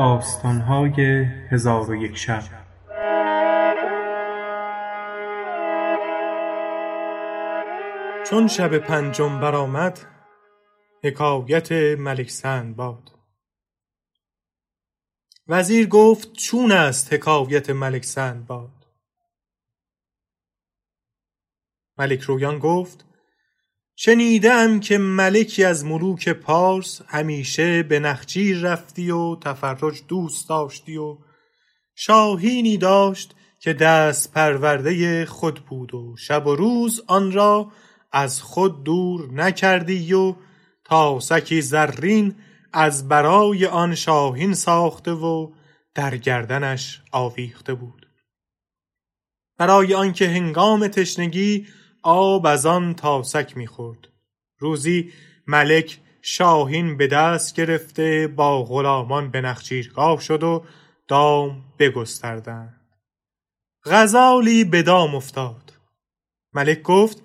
داستانهای هزار و یک شب. چون شب پنجم برآمد حکایت ملک سندباد وزیر گفت چون است حکایت ملک سندباد ملک رویان گفت شنیده ام که ملکی از ملوک پارس همیشه به نخجیر رفتی و تفرج دوست داشتی و شاهینی داشت که دست پرورده خود بود و شب و روز آن را از خود دور نکردی و تاسکی زرین از برای آن شاهین ساخته و در گردنش آویخته بود. برای آنکه هنگام تشنگی آب از آن تاسک می‌خورد. روزی ملک شاهین به دست گرفته با غلامان به نخچیرگاه شد و دام بگستردند. غزالی به دام افتاد. ملک گفت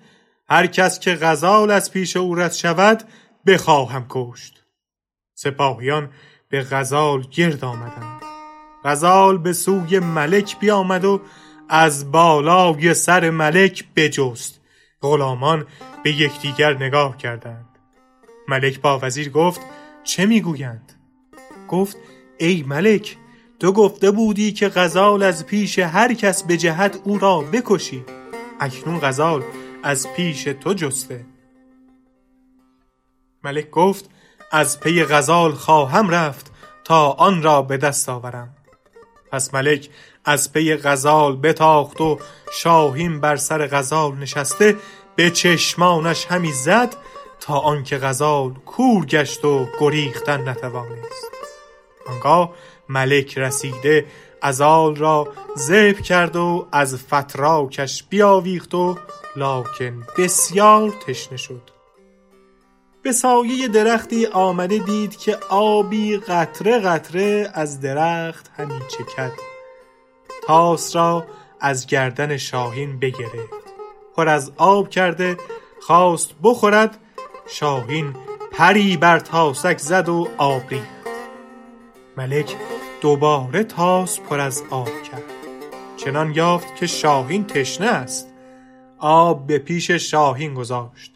هر کس که غزال از پیش او رد شود بخواهم کشت. سپاهیان به غزال گرد آمدند. غزال به سوی ملک بیامد و از بالای سر ملک بجست. غلامان به یکدیگر نگاه کردند. ملک با وزیر گفت چه می‌گویند؟ گفت ای ملک تو گفته بودی که غزال از پیش هر کس به جهت او را بکشی. اکنون غزال از پیش تو جسته. ملک گفت از پی غزال خواهم رفت تا آن را به دست آورم. پس ملک از پی غزال بتاخت و شاهین بر سر غزال نشسته به چشمانش همی زد تا آنکه غزال کور گشت و گریختن نتوانست. آنگاه ملک رسیده غزال را ذبح کرد و از فتراکش بیاویخت و لکن بسیار تشنه شد. به سایه درختی آمده دید که آبی قطره قطره از درخت همی چکد. طاس را از گردن شاهین بگرفت. پر از آب کرده خواست بخورد شاهین پری بر تاسک زد و آب ریخت. ملک دوباره طاس پر از آب کرد. چنان یافت که شاهین تشنه است. آب به پیش شاهین گذاشت.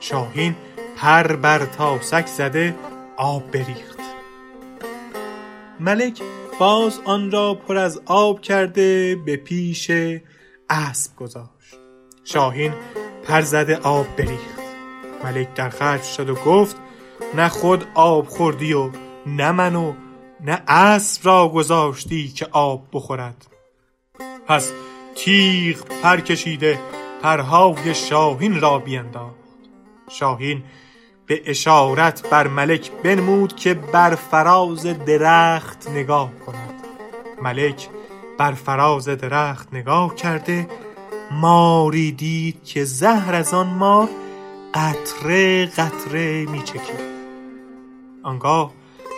شاهین پر بر تاسک زده آب بریخت. ملک باز آن را پر از آب کرده به پیش اسب گذاشت. شاهین پر زده آب بریخت. ملک در خشم شد و گفت نه خود آب خوردی و نه من و نه اسب را گذاشتی که آب بخورد. پس تیغ پر کشیده پرهای شاهین را بینداخت. شاهین به اشارت بر ملک بنمود که بر فراز درخت نگاه کند. ملک بر فراز درخت نگاه کرده ماری دید که زهر از آن مار قطره قطره می چکید آنگاه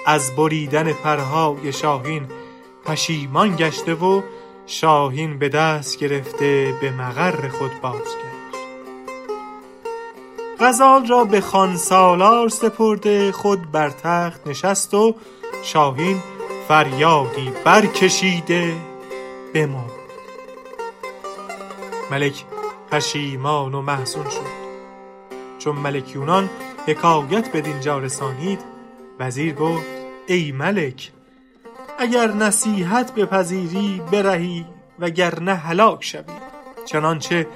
از بریدن پرهای شاهین پشیمان گشته و شاهین به دست گرفته به مقر خود بازگشت. غزال را به خوان سالار سپرده خود بر تخت نشست و شاهین فریادی برکشیده بمرد ملک پشیمان و محزون شد. چون ملک یونان حکایت بدینجا رسانید وزیر گفت ای ملک اگر نصیحت بپذیری برهی وگرنه هلاک شوی. چنانچه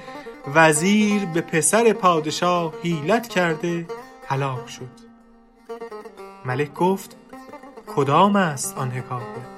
وزیر به پسر پادشاه حیلت کرده هلاک شد. ملک گفت کدام است آن حکایت؟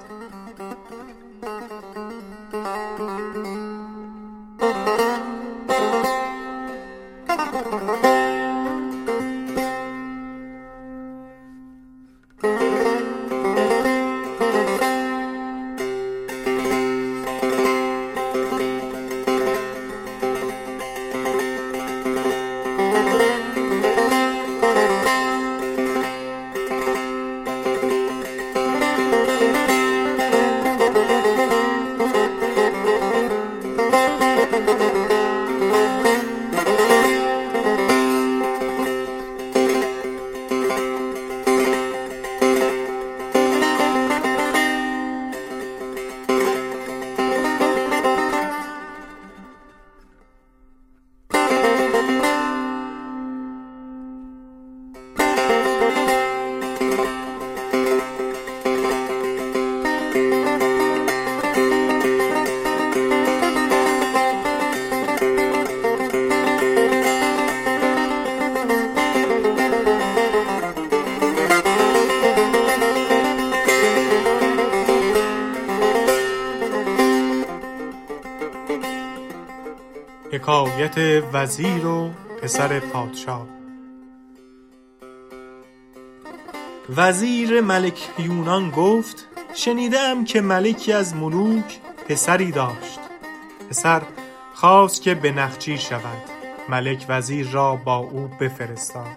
حکایت وزیر و پسر پادشاه. وزیر ملک یونان گفت شنیدم که ملکی از ملوک پسری داشت. پسر خواست که به نخچیر شود. ملک وزیر را با او بفرستاد.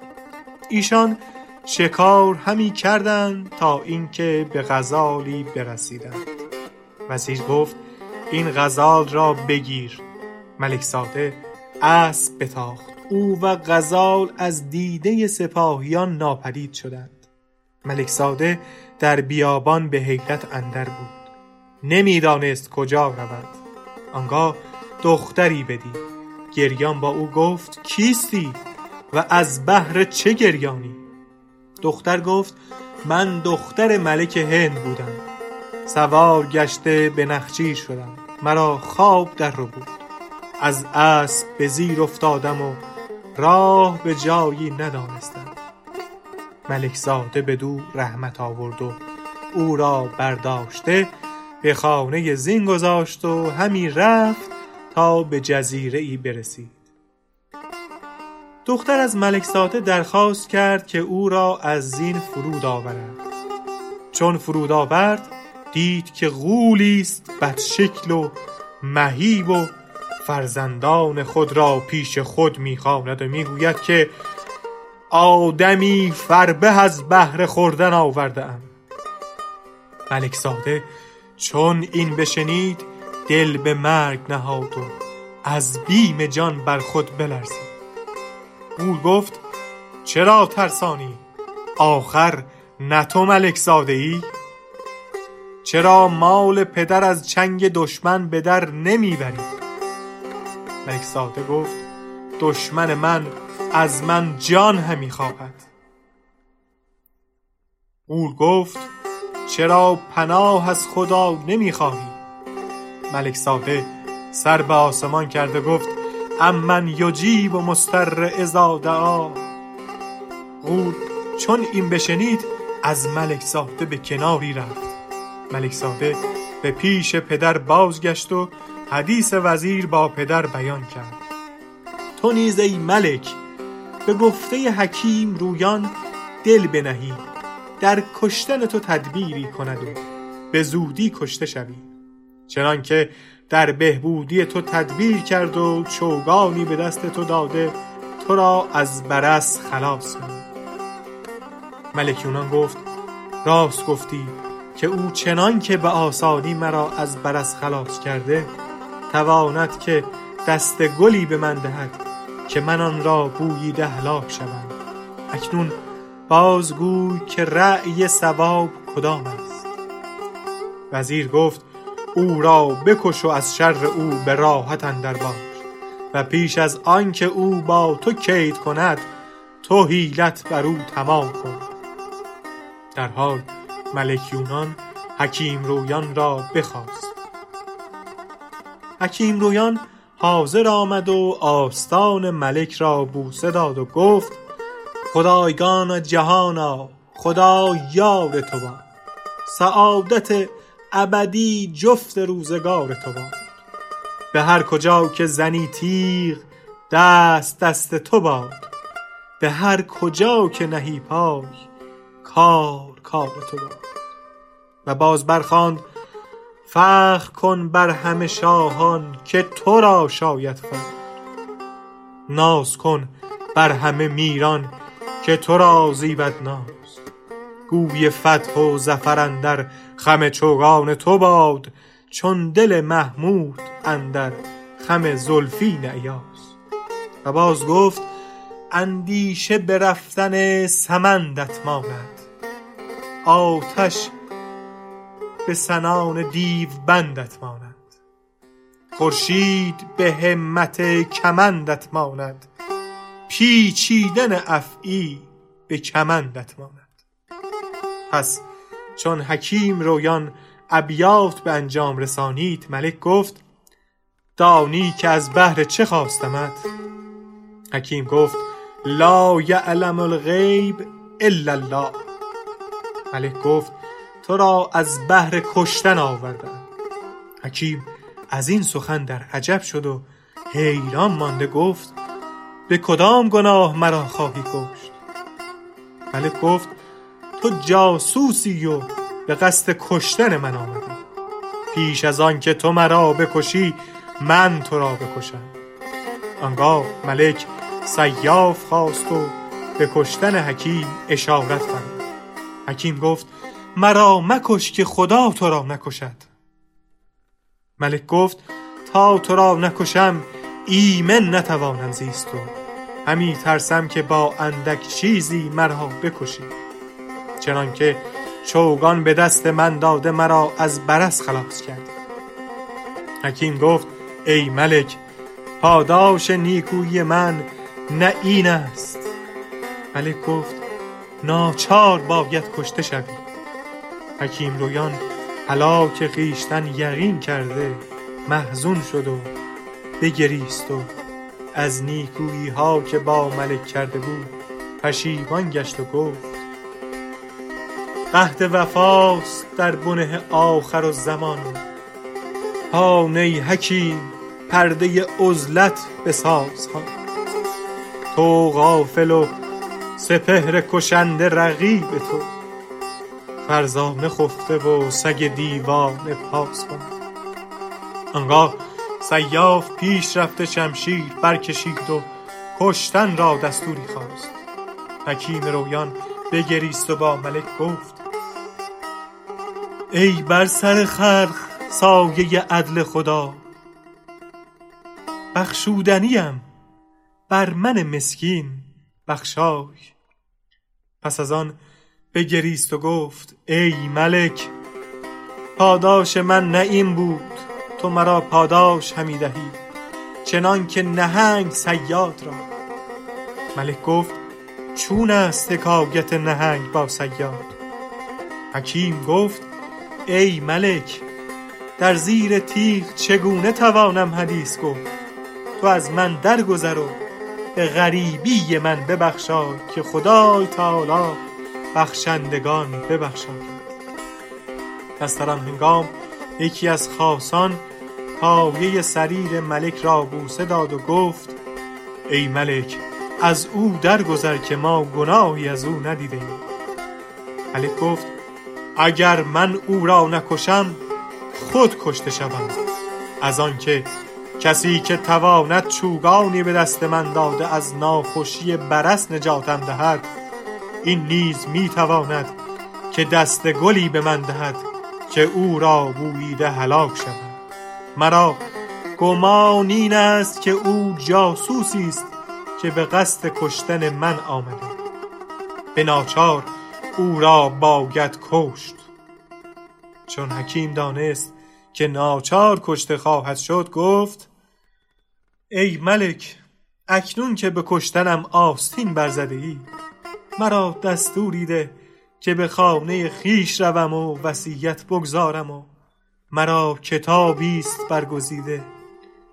ایشان شکار همی کردند تا اینکه به غزالی برسیدند. وزیر گفت این غزال را بگیر. ملک زاده اسب بتاخت. او و غزال از دیده سپاهیان ناپدید شدند. ملک زاده در بیابان به حیرت اندر بود. نمی‌دانست کجا رود. آنگاه دختری بدید. گریان با او گفت کیستی؟ و از بهر چه گریانی؟ دختر گفت من دختر ملک هند بودم. سوار گشته به نخچیر شدم. مرا خواب در بود. از اسب به زیر افتادم و راه به جایی ندانستم. ملک زاده بدو رحمت آورد و او را برداشته به خانه زین گذاشت و همی رفت تا به جزیره ای برسید. دختر از ملک زاده درخواست کرد که او را از زین فرود آورد. چون فرود آورد دید که غولی است بدشکل و مهیب و فرزندان خود را پیش خود می‌خواند و می‌گوید که آدمی فربه از بهر خوردن آورده ام. ملک زاده چون این بشنید دل به مرگ نهاد و از بیم جان بر خود بلرزید. غول گفت چرا ترسانی؟ آخر نه تو ملک زاده ای چرا مال پدر از چنگ دشمن به در نمی‌بری؟ ملک زاده گفت دشمن من از من جان همی خواهد. غول گفت چرا پناه از خدا نمی‌خواهی ملک زاده سر به آسمان کرد و گفت امن یجیب و مضطر اذا دعا. غول چون این بشنید از ملک زاده به کناری رفت. ملک زاده به پیش پدر بازگشت و حدیث وزیر با پدر بیان کرد. تو نیز ای ملک به گفته حکیم رویان دل بنهی. در کشتن تو تدبیری کند و به زودی کشته شوی. چنانکه در بهبودی تو تدبیر کرد و چوگانی به دست تو داده تو را از برص خلاص کنی ملک یونان گفت راست گفتی. که او چنان که به آسانی مرا از برص خلاص کرده تواند که دست گلی به من دهد که من آن را بوییده هلاک شوم. اکنون بازگوی که رأی صواب کدام است؟ وزیر گفت او را بکش و از شر او به راحت اندر باش و پیش از آنکه او با تو کید کند تو حیلت بر او تمام کن. در حال ملک یونان حکیم رویان را بخواست. حکیم رویان حاضر آمد و آستان ملک را بوسه داد و گفت خدایگان جهانا خدا یار تو باد سعادت ابدی جفت روزگار تو باد به هر کجا که زنی تیغ دست دست تو باد به هر کجا که نهی پای کار کار تو باد و باز برخواند فخر کن بر همه شاهان که تو را شاید فخر ناز کن بر همه میران که تو را زیبد ناز. گوی فتح و ظفر اندر خم چوگان تو باد چون دل محمود اندر خم زلفین ایاز و باز گفت اندیشه به رفتن سمندت ماند. آتش به سنان دیو بندت ماند. خورشید به همت کمندت ماند. پیچیدن افعی به کمندت ماند. پس چون حکیم رویان ابیات به انجام رسانید ملک گفت دانی که از بهر چه خواستمت؟ حکیم گفت لا یعلم الغیب الا الله. ملک گفت تو را از بهر کشتن آوردم. حکیم از این سخن در عجب شد و حیران مانده گفت به کدام گناه مرا خواهی کشت؟ ملک گفت تو جاسوسی و به قصد کشتن من آمدی. پیش از آن که تو مرا بکشی من تو را بکشم. آنگاه ملک سیاف خواست و به کشتن حکیم اشارت فرمود. حکیم گفت مرا مکش که خدا تو را نکشد. ملک گفت تا تو را نکشم ایمن نتوانم زیست و همی ترسم که با اندک چیزی مرا بکشی. چنانکه چوگان به دست من داده مرا از برس خلاص کرد. حکیم گفت ای ملک پاداش نیکویی من نه این است. ملک گفت ناچار باید کشته شوی حکیم رویان هلاک خویشتن یقین کرده محزون شد و بگریست و از نیکویی ها که با ملک کرده بود پشیمان گشت و گفت قحط وفاست در بنه آخر الزمان. هان ای حکیم پرده عزلت بساز هان. تو غافل و سپهر کشنده رقیب تو. فرزانه خفته و سگ دیوانه پاسبان. آنگاه سیاف پیش رفته شمشیر برکشید و کشتن را دستوری خواست. حکیم رویان بگریست و با ملک گفت ای بر سر خلق سایه عدل خدا بخشودنیم بر من مسکین. بخشای. پس از آن بگریست و گفت ای ملک پاداش من نه این بود تو مرا پاداش همی دهی چنان که نهنگ صیاد را. ملک گفت چون است حکایت نهنگ با صیاد؟ حکیم گفت ای ملک در زیر تیغ چگونه توانم حدیث گفت؟ تو از من درگذر و به غریبی من ببخشای که خدای تعالی بخشندگان ببخشاید پس در آن هنگام یکی از خاصان پایه سریر ملک را بوسه داد و گفت ای ملک از او درگذر که ما گناهی از او ندیده ایم ملک گفت اگر من او را نکشم خود کشته شوم. از آنکه کسی که تواند چوگانی به دست من داده از ناخوشی برس نجاتم دهد این نیز می تواند که دست گلی به من دهد که او را بوییده هلاک شود. مرا گمان این است که او جاسوسی است که به قصد کشتن من آمده. به ناچار او را باید کشت. چون حکیم دانست که ناچار کشته خواهد شد گفت ای ملک اکنون که به کشتنم آستین برزده ای مرا دستوری ده که به خانه خویش روم و وصیت بگزارم و مرا کتابی است برگزیده.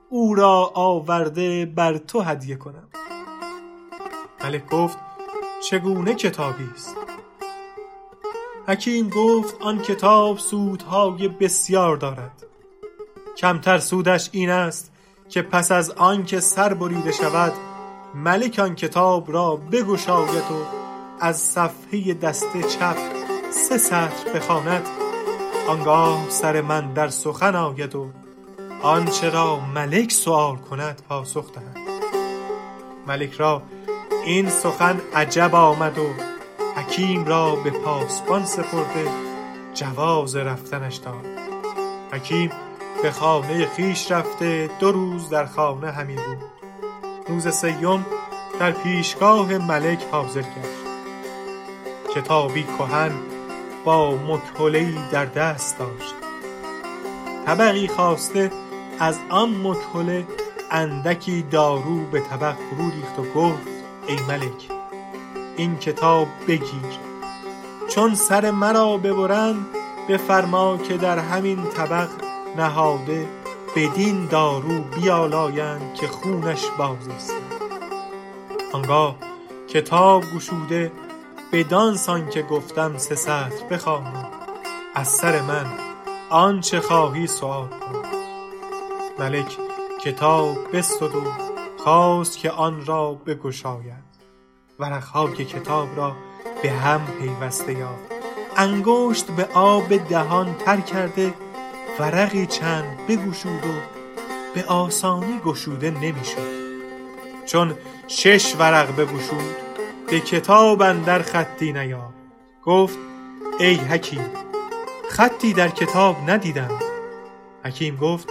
او را آورده بر تو هدیه کنم. ملک گفت چگونه کتابی است؟ حکیم گفت آن کتاب سودهای بسیار دارد. کمتر سودش این است که پس از آن که سر بریده شود ملک آن کتاب را بگشاید و از صفحه دست چپ سه سطر بخواند. آنگاه سر من در سخن آید و آنچه را ملک سؤال کند پاسخ دهد. ملک را این سخن عجب آمد و حکیم را به پاسبان سپرده جواز رفتنش داد. حکیم به خانه خویش رفته دو روز در خانه همی بود. روز سیوم در پیشگاه ملک حاضر گشت. کتابی کهن با ای در دست داشت. طبقی خواسته از آن مکحله اندکی دارو به طبق فرو ریخت و گفت ای ملک این کتاب بگیر. چون سر مرا ببرند بفرما که در همین طبق نهاده بدین دارو بیالایند که خونش باز ایستد آنگاه کتاب گشوده بدان سان که گفتم سه سطر بخوان و از سر من آنچه خواهی سؤال کن. ملک کتاب بستد و خواست که آن را بگشاید. ورقهای کتاب را به هم پیوسته یافت. انگشت به آب دهان تر کرده ورقی چند بگشود و به آسانی گشوده نمی‌شد چون شش ورق بگشود به کتاب اندر خطی نیافت گفت ای حکیم خطی در کتاب ندیدم. حکیم گفت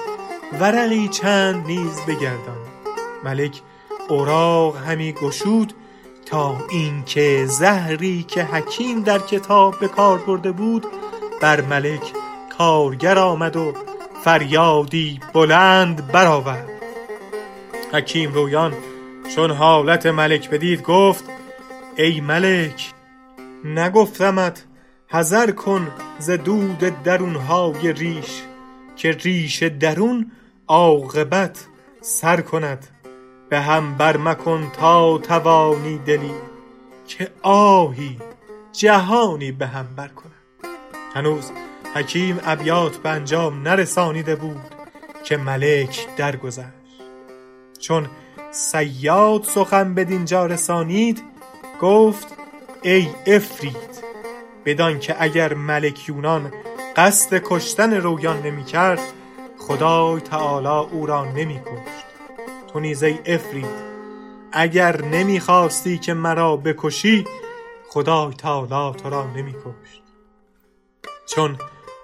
ورقی چند نیز بگردان. ملک اوراق همی گشود تا اینکه زهری که حکیم در کتاب به کار برده بود بر ملک کارگر آمد و فریادی بلند برآورد. حکیم رویان چون حالت ملک بدید گفت ای ملک نگفتمت حذر کن ز دود درونهای ریش که ریش درون عاقبت سر کند. به هم بر مکن تا توانی دلی که آهی جهانی به هم بر کند. هنوز حکیم ابیات به انجام نرسانیده بود که ملک درگذشت. چون صیاد سخن بدینجا رسانید گفت ای عفریت بدانکه اگر ملک یونان قصد کشتن رویان نمی کرد خدای تعالی او را نمی کشت تو نیز ای عفریت اگر نمی خواستی که مرا بکشی خدای تعالی تو را نمی کشت چون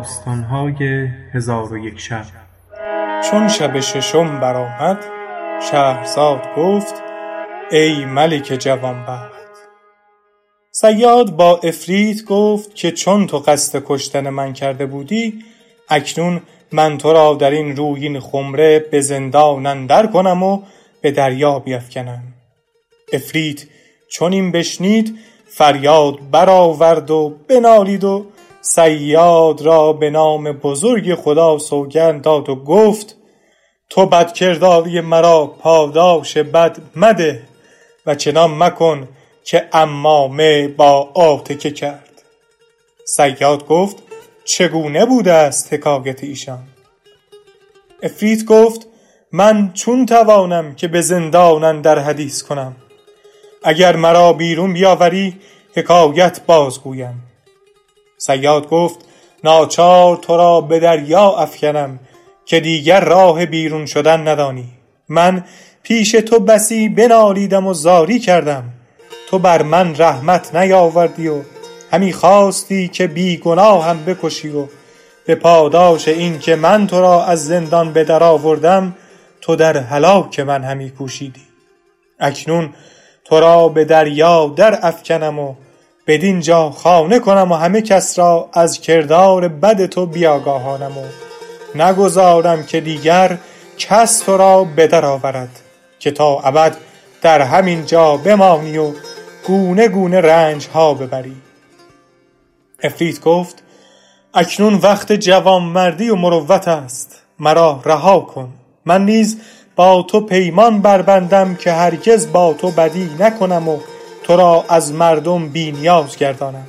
داستانهای هزار و یک شب. چون شب ششم برآمد شهرزاد گفت ای ملک جوانبخت. صیاد با عفریت گفت که چون تو قصد کشتن من کرده بودی اکنون من تو را در این رویین خمره به زندان اندر کنم و به دریا بیفکنم. عفریت چون این بشنید فریاد برآورد و بنالید و صیاد را به نام بزرگ خدا سوگند داد و گفت تو بدکرداری مرا پاداش بد مده و چنان مکن که عمامه با آتکه کرد. صیاد گفت چگونه بوده است حکایت ایشان؟ عفریت گفت من چون توانم که به زندان اندر حدیث کنم اگر مرا بیرون بیاوری حکایت بازگویم. صیاد گفت ناچار تو را به دریا افکنم که دیگر راه بیرون شدن ندانی. من پیش تو بسی بنالیدم و زاری کردم. تو بر من رحمت نیاوردی و همی خواستی که بی بکشی و به پاداش این که من تو را از زندان به در آوردم تو در هلاک من همی کوشیدی اکنون تو را به دریا در افکنم و بدین جا خانه کنم و همه کس را از کردار بد تو بیاگاهانم و نگذارم که دیگر کس تو را به در آورد که تا ابد در همین جا بمانی و گونه گونه رنج ها ببری. عفریت گفت اکنون وقت جوانمردی و مروت است. مرا رها کن. من نیز با تو پیمان بربندم که هرگز با تو بدی نکنم و تو را از مردم بی نیاز گردانم.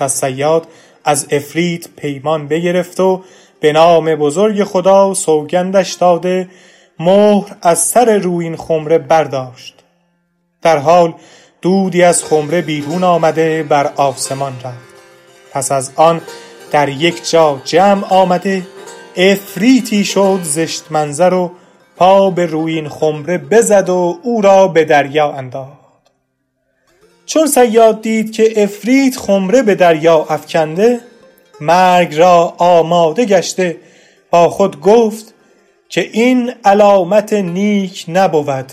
پس صیاد از عفریت پیمان بگرفت و به نام بزرگ خدا سوگندش داده مهر از سر رویین خمره برداشت. در حال دودی از خمره بیرون آمده بر آسمان رفت. پس از آن در یک جا جمع آمده عفریتی شد زشت منظر و پا به رویین خمره بزد و او را به دریا انداخت. چون صیاد دید که عفریت خمره به دریا افکنده مرگ را آماده گشته. با خود گفت که این علامت نیک نبود.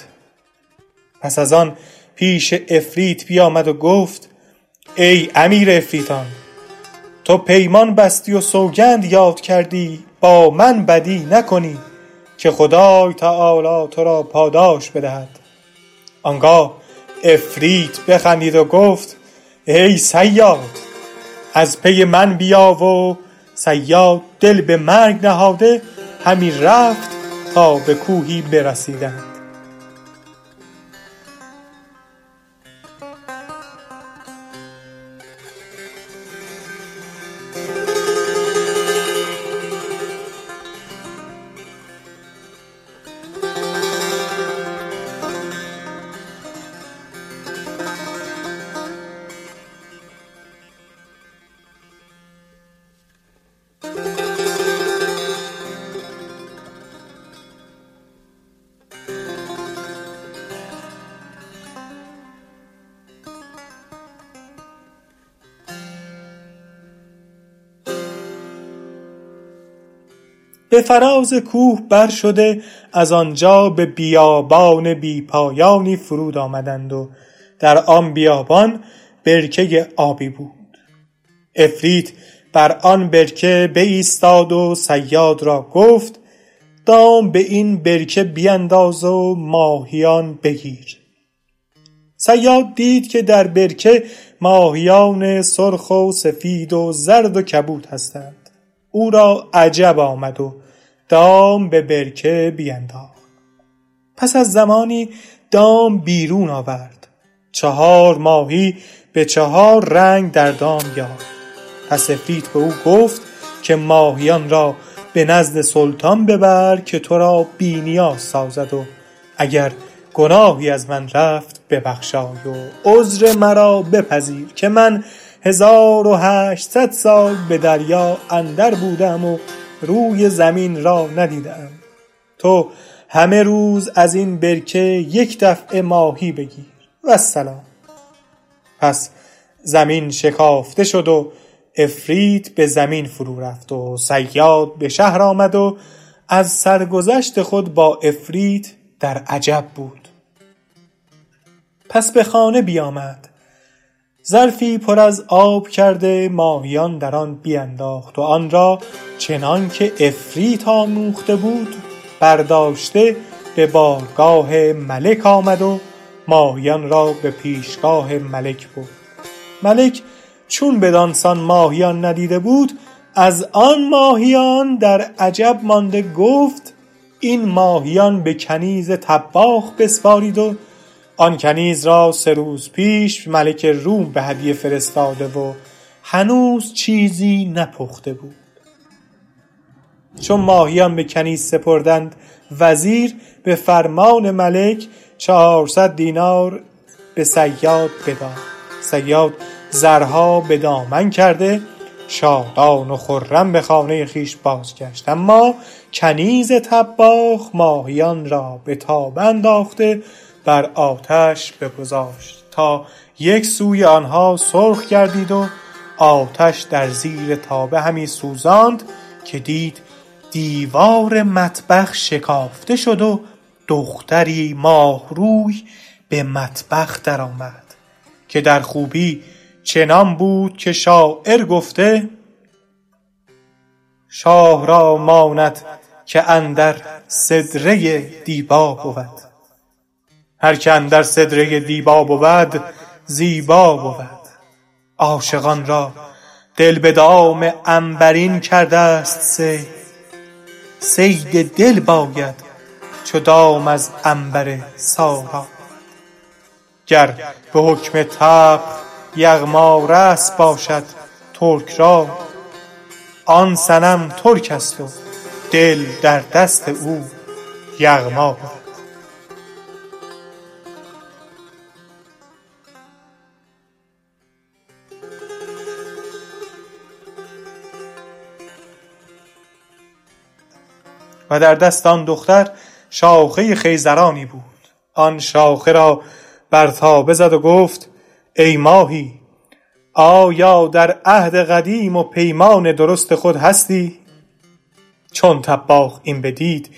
پس از آن پیش عفریت بیامد و گفت ای امیر عفریتان تو پیمان بستی و سوگند یاد کردی با من بدی نکنی که خدای تعالی تو را پاداش بدهد. آنگاه عفریت بخندید و گفت ای صیاد از پی من بیا و صیاد دل به مرگ نهاده همی رفت تا به کوهی برسیدند به فراز کوه بر شده از آنجا به بیابان بی پایانی فرود آمدند و در آن بیابان برکه آبی بود. عفریت بر آن برکه بایستاد و صیاد را گفت دام به این برکه بینداز و ماهیان بگیر. صیاد دید که در برکه ماهیان سرخ و سفید و زرد و کبود هستند. او را عجب آمد و دام به برکه بینداخت. پس از زمانی دام بیرون آورد. چهار ماهی به چهار رنگ در دام یافت. پس عفریت به او گفت که ماهیان را به نزد سلطان ببر که تو را بی نیاز سازد و اگر گناهی از من رفت ببخشای و عذر مرا بپذیر که من هزار و هشتصد سال به دریا اندر بوده ام و روی زمین را ندیده ام تو همه روز از این برکه یک دفعه ماهی بگیر. والسلام. پس زمین شکافته شد و عفریت به زمین فرو رفت و صیاد به شهر آمد و از سرگذشت خود با عفریت در عجب بود. پس به خانه بیامد. ظرفی پر از آب کرده ماهیان در آن بینداخت و آن را چنان که عفریت آموخته بود برداشته به بارگاه ملک آمد و ماهیان را به پیشگاه ملک برد. ملک چون بدان سان ماهیان ندیده بود از آن ماهیان در عجب مانده گفت این ماهیان به کنیز طباخ بسپارید و آن کنیز را سه روز پیش ملک روم به هدیه فرستاده و هنوز چیزی نپخته بود. چون ماهیان به کنیز سپردند وزیر به فرمان ملک چهارصد دینار به صیاد بداد. صیاد زرها به دامن کرده شادان و خرم به خانه خویش بازگشت. اما کنیز طباخ ماهیان را به تابه انداخته بر آتش بگذاشت تا یک سوی آنها سرخ گردید و آتش در زیر تابه همی سوزاند که دید دیوار مطبخ شکافته شد و دختری ماهروی به مطبخ در آمد که در خوبی چنان بود که شاعر گفته شاه را ماند که اندر سدره دیبا بود. هر که اندر سدره دیبا بود زیبا بود. عاشقان را دل به دام عنبرین کرده ست صید صید دل باید چو دام از عنبر سارا. گر به حکم طبع یغمارست باشد ترک را. آن صنم ترک است و دل در دست او یغما بود و در دست آن دختر شاخه خیزرانی بود. آن شاخه را بر تابه زد و گفت ای ماهی آیا در عهد قدیم و پیمان درست خود هستی؟ چون طباخ این بدید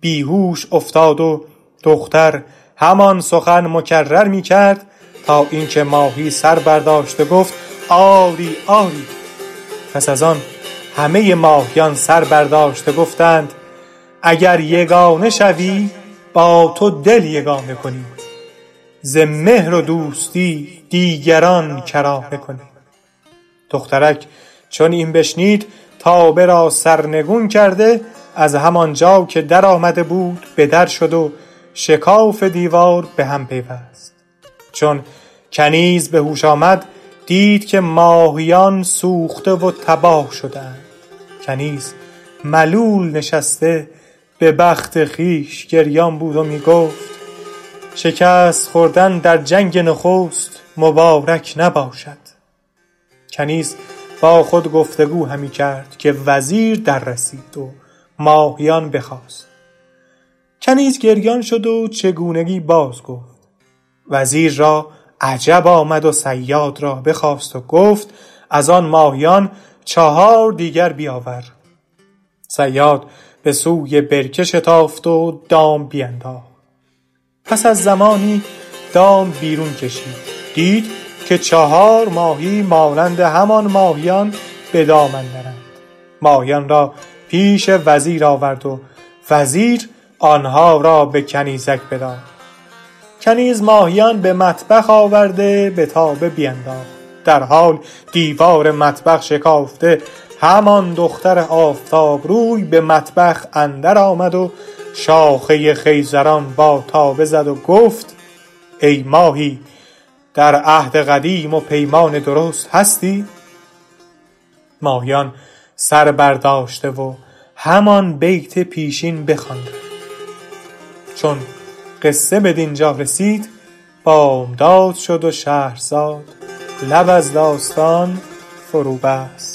بی هوش افتاد و دختر همان سخن مکرر می کرد تا اینکه ماهی سر برداشت و گفت آری آری. پس از آن همه ماهیان سر برداشته گفتند اگر یگانه شوی با تو دل یگانه کنیم. ز مهر و دوستی دیگران کرانه کنیم دخترک چون این بشنید تابه را سرنگون کرده از همان جا که در آمده بود به در شد و شکاف دیوار به هم پیوست. چون کنیز به هوش آمد دید که ماهیان سوخته و تباه شدند. کنیز ملول نشسته به بخت خویش گریان بود و می گفت شکست خوردن در جنگ نخست مبارک نباشد. کنیز با خود گفت و گو همی کرد که وزیر در رسید و ماهیان بخواست. کنیز گریان شد و چگونگی باز گفت. وزیر را عجب آمد و صیاد را بخواست و گفت از آن ماهیان چهار دیگر بیاور. صیاد به سوی برکه شتافت و دام بینداخت. پس از زمانی دام بیرون کشید. دید که چهار ماهی مانند همان ماهیان به دام اندرند. ماهیان را پیش وزیر آورد و وزیر آنها را به کنیزک بداد. کنیز ماهیان به مطبخ آورده به تابه بینداخت. در حال دیوار مطبخ شکافته همان دختر آفتابروی به مطبخ اندر آمد و شاخه خیزران با تابه زد و گفت ای ماهی در عهد قدیم و پیمان درست هستی؟ ماهیان سر برداشته و همان بیت پیشین بخواندند چون قصه بدینجا رسید بامداد شد و شهرزاد لب از داستان فرو بست.